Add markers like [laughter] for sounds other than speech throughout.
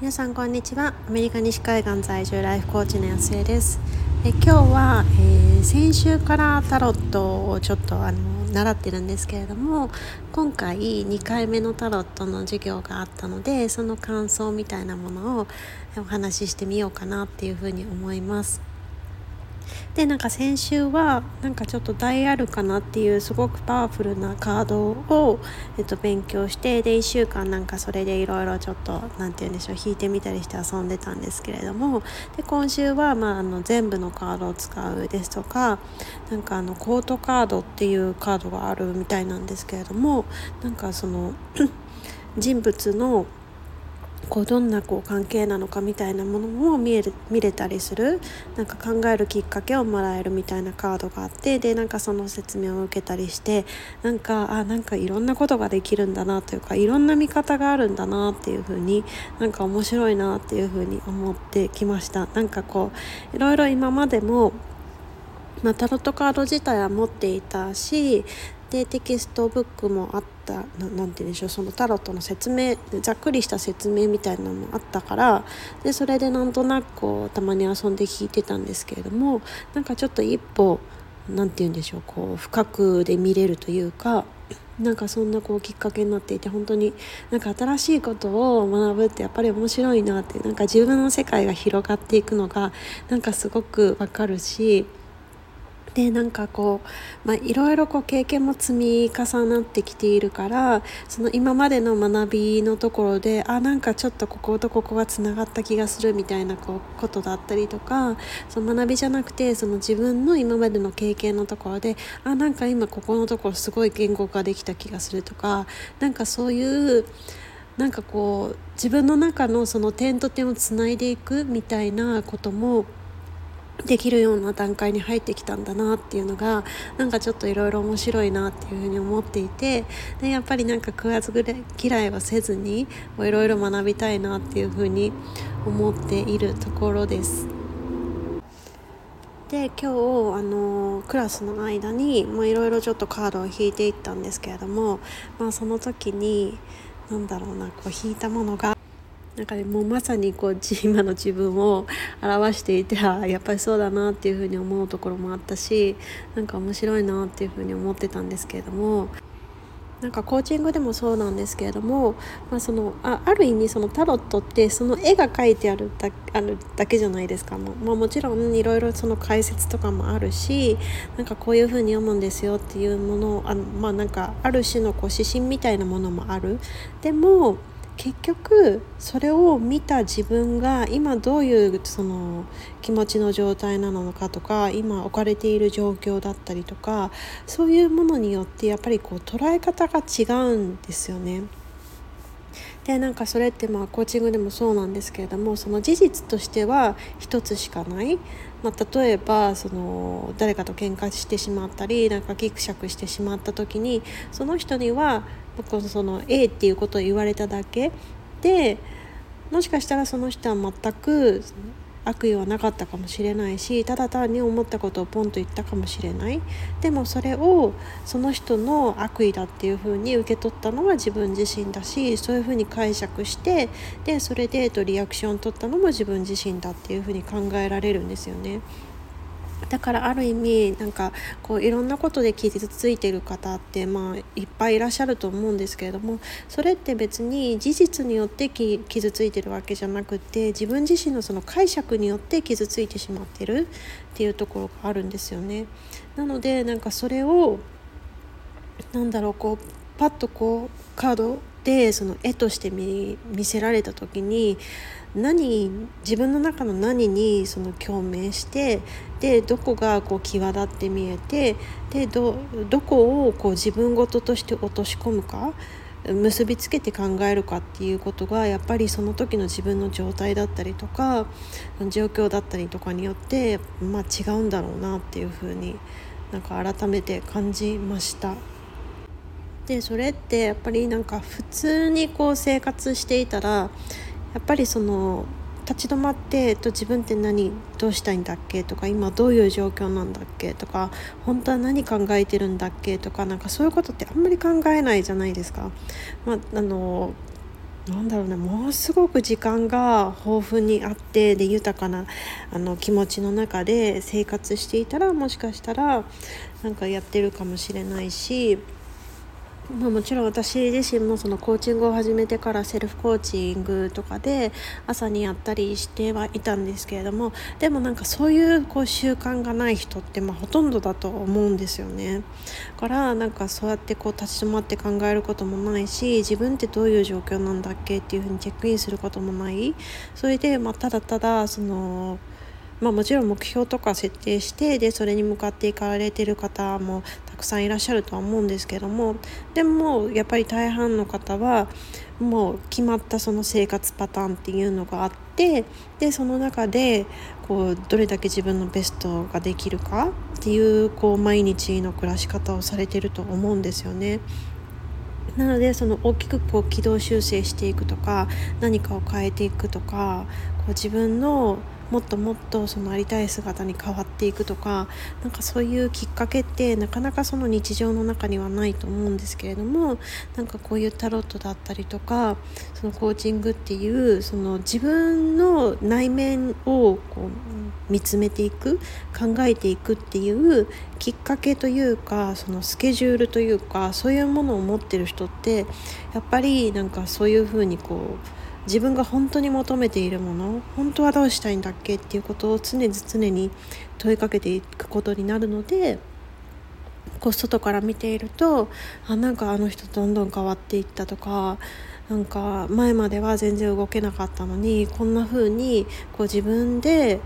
皆さんこんにちは。アメリカ西海岸在住ライフコーチの安江です。え今日は、えー、先週からタロットをちょっとあの習ってるんですけれども今回2回目のタロットの授業があったのでその感想みたいなものをお話ししてみようかなっていうふうに思います。でなんか先週はなんかちょっと大アルカナっていうすごくパワフルなカードを、えっと、勉強してで1週間なんかそれでいろいろちょっと何て言うんでしょう引いてみたりして遊んでたんですけれどもで今週は、まあ、あの全部のカードを使うですとかなんかあのコートカードっていうカードがあるみたいなんですけれどもなんかその [clears throat] 人物のこうどんなこう関係なのかみたいなものも見える見れたりする。なんか考えるきっかけをもらえるみたいなカードがあってでなんかその説明を受けたりしてなんかあなんかいろんなことができるんだなというかいろんな見方があるんだなっていうふうになんか面白いなっていうふうに思ってきました。なんかこういろいろ今までもまあ、タロットカード自体は持っていたしでテキストブックもあった何て言うんでしょうそのタロットの説明ざっくりした説明みたいなのもあったからでそれでなんとなくこうたまに遊んで引いてたんですけれどもなんかちょっと一歩何て言うんでしょうこう深くで見れるというかなんかそんなこうきっかけになっていて本当になんか新しいことを学ぶってやっぱり面白いなってなんか自分の世界が広がっていくのがなんかすごくわかるしでなんかこう、まあ、いろいろこう経験も積み重なってきているからその今までの学びのところであなんかちょっとこことここがつながった気がするみたいなこうことだったりとかその学びじゃなくてその自分の今までの経験のところであなんか今ここのところすごい言語化できた気がするとかなんかそういうなんかこう自分の中のその点と点をつないでいくみたいなこともできるような段階に入ってきたんだなっていうのがなんかちょっといろいろ面白いなっていうふうに思っていてでやっぱりなんか食わず嫌いはせずにいろいろ学びたいなっていうふうに思っているところです。で今日あのクラスの間にいろいろちょっとカードを引いていったんですけれども、まあ、その時に何だろうなこう引いたものがなんかねもうまさにこう今の自分を表していてあやっぱりそうだなっていうふうに思うところもあったしなんか面白いなっていうふうに思ってたんですけれどもなんかコーチングでもそうなんですけれども、まあ、そのあある意味そのタロットってその絵が描いてあるだあるだけじゃないですかも,、まあ、もちろんいろいろその解説とかもあるしなんかこういうふうに読むんですよっていうものあまあなんかある種のこう指針みたいなものもある。でも結局それを見た自分が今どういうその気持ちの状態なのかとか今置かれている状況だったりとかそういうものによってやっぱりこう捉え方が違うんですよね。でなんかそれってまあコーチングでもそうなんですけれどもその事実としては一つしかない、まあ、例えばその誰かと喧嘩してしまったりなんかギクシャクしてしまった時にその人には僕その A っていうことを言われただけでもしかしたらその人は全く悪意はなかったかもしれないしただ単に思ったことをポンと言ったかもしれないでもそれをその人の悪意だっていうふうに受け取ったのは自分自身だしそういうふうに解釈してでそれでとリアクションを取ったのも自分自身だっていうふうに考えられるんですよね。だからある意味なんかこういろんなことで傷ついてる方ってまあいっぱいいらっしゃると思うんですけれどもそれって別に事実によって傷ついてるわけじゃなくて自分自身のその解釈によって傷ついてしまってるっていうところがあるんですよね。なのでなんかそれをなんだろうこうパッとこうカードでその絵として見せられた時に何自分の中の何にその共鳴してでどこがこう際立って見えてでどこをこう自分事として落とし込むか結びつけて考えるかっていうことがやっぱりその時の自分の状態だったりとか状況だったりとかによって、まあ、違うんだろうなっていうふうになんか改めて感じました。でそれってやっぱりなんか普通にこう生活していたらやっぱりその立ち止まって、えっと、自分って何どうしたいんだっけとか今どういう状況なんだっけとか本当は何考えてるんだっけとかなんかそういうことってあんまり考えないじゃないですか。まあ、あのなんだろうねものすごく時間が豊富にあってで豊かなあの気持ちの中で生活していたらもしかしたらなんかやってるかもしれないしまあ、もちろん私自身もそのコーチングを始めてからセルフコーチングとかで朝にやったりしてはいたんですけれどもでもなんかそういうこう習慣がない人ってまあほとんどだと思うんですよね。からなんかそうやってこう立ち止まって考えることもないし自分ってどういう状況なんだっけっていうふうにチェックインすることもないそれでまあただただそのまあ、もちろん目標とか設定してでそれに向かっていかれてる方もたくさんいらっしゃるとは思うんですけどもでもやっぱり大半の方はもう決まったその生活パターンっていうのがあってでその中でこうどれだけ自分のベストができるかっていうこう毎日の暮らし方をされてると思うんですよね。なのでその大きくこう軌道修正していくとか何かを変えていくとかこう自分のもっともっとそのありたい姿に変わっていくとかなんかそういうきっかけってなかなかその日常の中にはないと思うんですけれどもなんかこういうタロットだったりとかそのコーチングっていうその自分の内面をこう見つめていく考えていくっていうきっかけというかそのスケジュールというかそういうものを持ってる人ってやっぱりなんかそういうふうにこう自分が本当に求めているもの本当はどうしたいんだっけっていうことを常に常に問いかけていくことになるのでこう外から見ているとあなんかあの人どんどん変わっていったとかなんか前までは全然動けなかったのにこんな風にこう自分で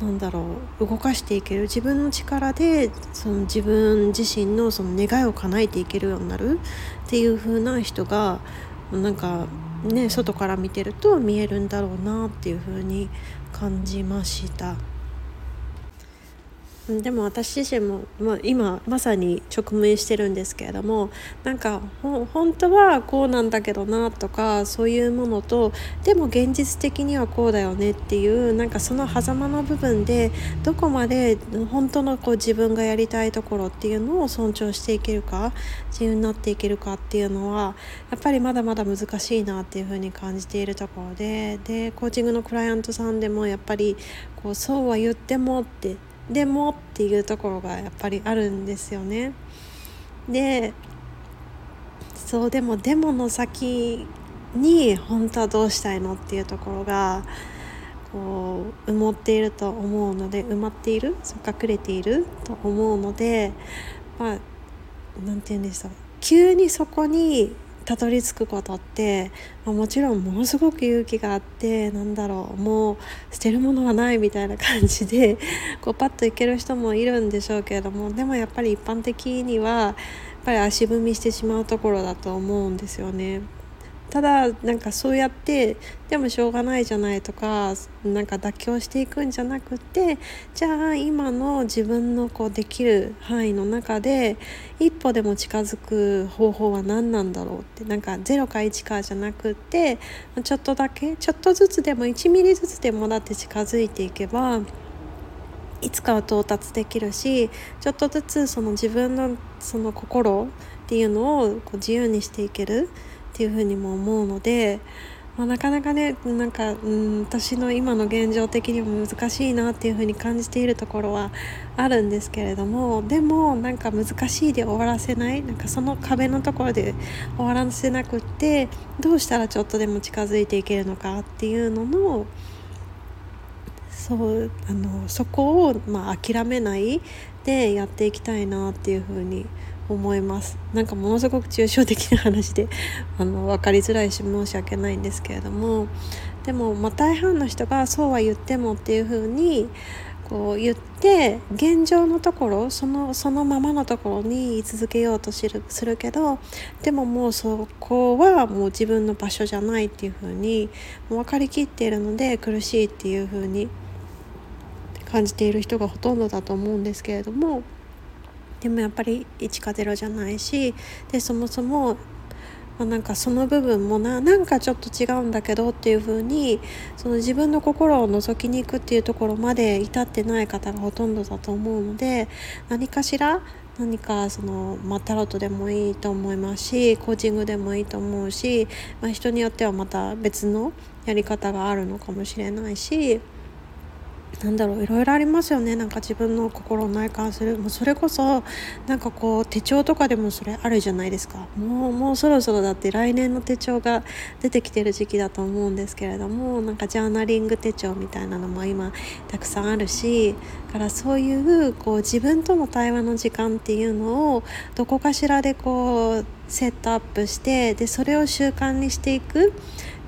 なんだろう動かしていける自分の力でその自分自身のその願いを叶えていけるようになるっていう風な人がなんかね外から見てると見えるんだろうなっていう風に感じました。でも私自身も、まあ、今まさに直面してるんですけれどもなんか本当はこうなんだけどなとかそういうものとでも現実的にはこうだよねっていうなんかその狭間の部分でどこまで本当のこう自分がやりたいところっていうのを尊重していけるか自由になっていけるかっていうのはやっぱりまだまだ難しいなっていうふうに感じているところででコーチングのクライアントさんでもやっぱりこうそうは言ってもってでもっていうところがやっぱりあるんですよね。でそうでもでもの先に本当はどうしたいのっていうところがこう埋もっていると思うので埋まっている隠れていると思うのでまあ何て言うんでしょう急にそこにたどり着くことって、まあ、もちろんものすごく勇気があってなんだろうもう捨てるものはないみたいな感じで [laughs] こうパッといける人もいるんでしょうけれどもでもやっぱり一般的にはやっぱり足踏みしてしまうところだと思うんですよね。ただなんかそうやってでもしょうがないじゃないとかなんか妥協していくんじゃなくてじゃあ今の自分のこうできる範囲の中で一歩でも近づく方法は何なんだろうってなんか0か1かじゃなくってちょっとだけちょっとずつでも1ミリずつでもだって近づいていけばいつかは到達できるしちょっとずつその自分のその心っていうのをこう自由にしていける。っていうふうにも思うので、まあ、なかなかねなんか、うん、私の今の現状的にも難しいなっていうふうに感じているところはあるんですけれどもでもなんか難しいで終わらせないなんかその壁のところで終わらせなくってどうしたらちょっとでも近づいていけるのかっていうののそうあのそこを、まあ、諦めないでやっていきたいなっていうふうに思います思いますなんかものすごく抽象的な話で [laughs] あの分かりづらいし申し訳ないんですけれどもでも、まあ、大半の人がそうは言ってもっていうふうにこう言って現状のところそのそのままのところに居続けようとするするけどでももうそこはもう自分の場所じゃないっていうふうにもう分かりきっているので苦しいっていうふうに感じている人がほとんどだと思うんですけれども。でもやっぱり1か0じゃないしでそもそも、まあ、なんかその部分もななんかちょっと違うんだけどっていう風にその自分の心を覗きに行くっていうところまで至ってない方がほとんどだと思うので何かしら何かその、まあ、タロットでもいいと思いますしコーチングでもいいと思うし、まあ、人によってはまた別のやり方があるのかもしれないしなんだろういろいろありますよね。なんか自分の心を内観する。もうそれこそなんかこう手帳とかでもそれあるじゃないですか。もうもうそろそろだって来年の手帳が出てきてる時期だと思うんですけれどもなんかジャーナリング手帳みたいなのも今たくさんあるしからそういうこう自分との対話の時間っていうのをどこかしらでこうセットアップしてでそれを習慣にしていく。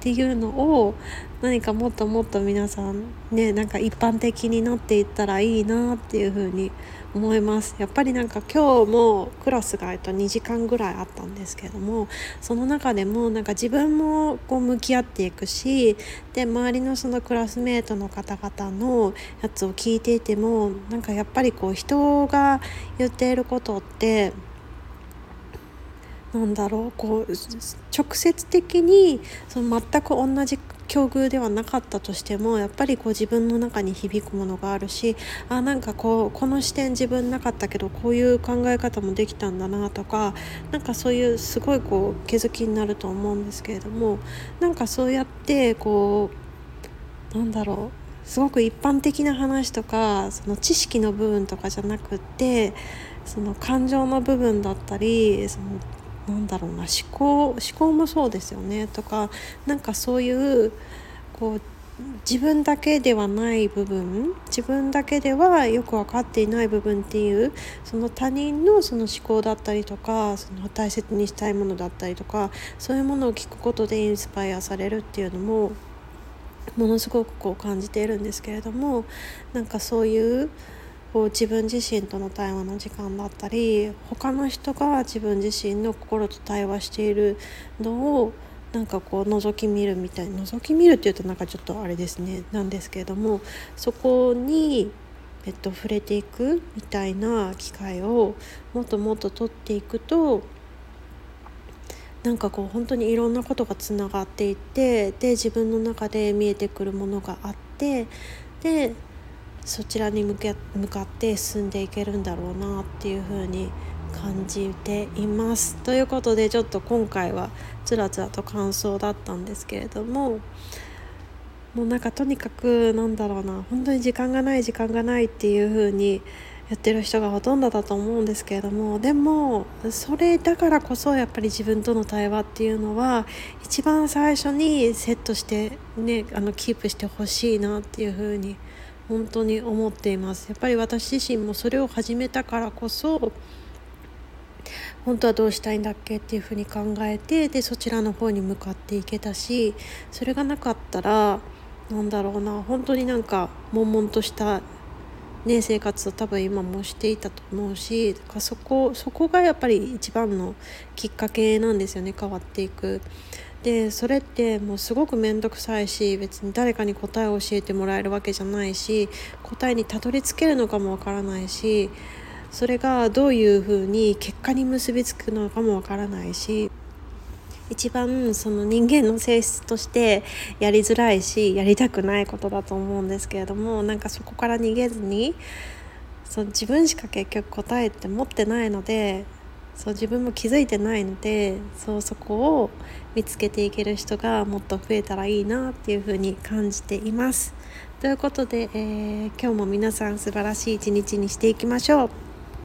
っていうのを何かもっともっと皆さんねなんか一般的になっていったらいいなっていうふうに思います。やっぱりなんか今日もクラスがえっと2時間ぐらいあったんですけどもその中でもなんか自分もこう向き合っていくしで周りのそのクラスメートの方々のやつを聞いていてもなんかやっぱりこう人が言っていることってなんだろうこう直接的にその全く同じ境遇ではなかったとしてもやっぱりこう自分の中に響くものがあるしあなんかこうこの視点自分なかったけどこういう考え方もできたんだなとかなんかそういうすごいこう気づきになると思うんですけれどもなんかそうやってこうなんだろうすごく一般的な話とかその知識の部分とかじゃなくってその感情の部分だったりそのなんだろうな思考思考もそうですよね。とかなんかそういうこう自分だけではない部分自分だけではよく分かっていない部分っていうその他人のその思考だったりとかその大切にしたいものだったりとかそういうものを聞くことでインスパイアされるっていうのもものすごくこう感じているんですけれどもなんかそういうこう自分自身との対話の時間だったり他の人が自分自身の心と対話しているのをなんかこう覗き見るみたいに覗き見るっていうとなんかちょっとあれですね。なんですけれどもそこにえっと触れていくみたいな機会をもっともっと取っていくとなんかこう本当にいろんなことがつながっていってで自分の中で見えてくるものがあってでそちらに向け向かって進んでいけるんだろうなっていうふうに感じています。ということでちょっと今回はつらつらと感想だったんですけれどももうなんかとにかくなんだろうな本当に時間がない時間がないっていう風にやってる人がほとんどだと思うんですけれどもでもそれだからこそやっぱり自分との対話っていうのは一番最初にセットしてねあのキープしてほしいなっていう風に思います本当に思っています。やっぱり私自身もそれを始めたからこそ本当はどうしたいんだっけ？っていうふうに考えてでそちらの方に向かっていけたしそれがなかったらなんだろうな本当になんか悶々とした、ね、生活を多分今もしていたと思うしそこそこがやっぱり一番のきっかけなんですよね。変わっていく。でそれってもうすごく面倒くさいし別に誰かに答えを教えてもらえるわけじゃないし答えにたどり着けるのかもわからないしそれがどういうふうに結果に結びつくのかもわからないし一番その人間の性質としてやりづらいしやりたくないことだと思うんですけれどもなんかそこから逃げずにそう自分しか結局答えって持ってないのでそう自分も気づいてないのでそうそこを見つけていける人がもっと増えたらいいなっていうふうに感じています。ということで、えー、今日も皆さん素晴らしい一日にしていきましょう。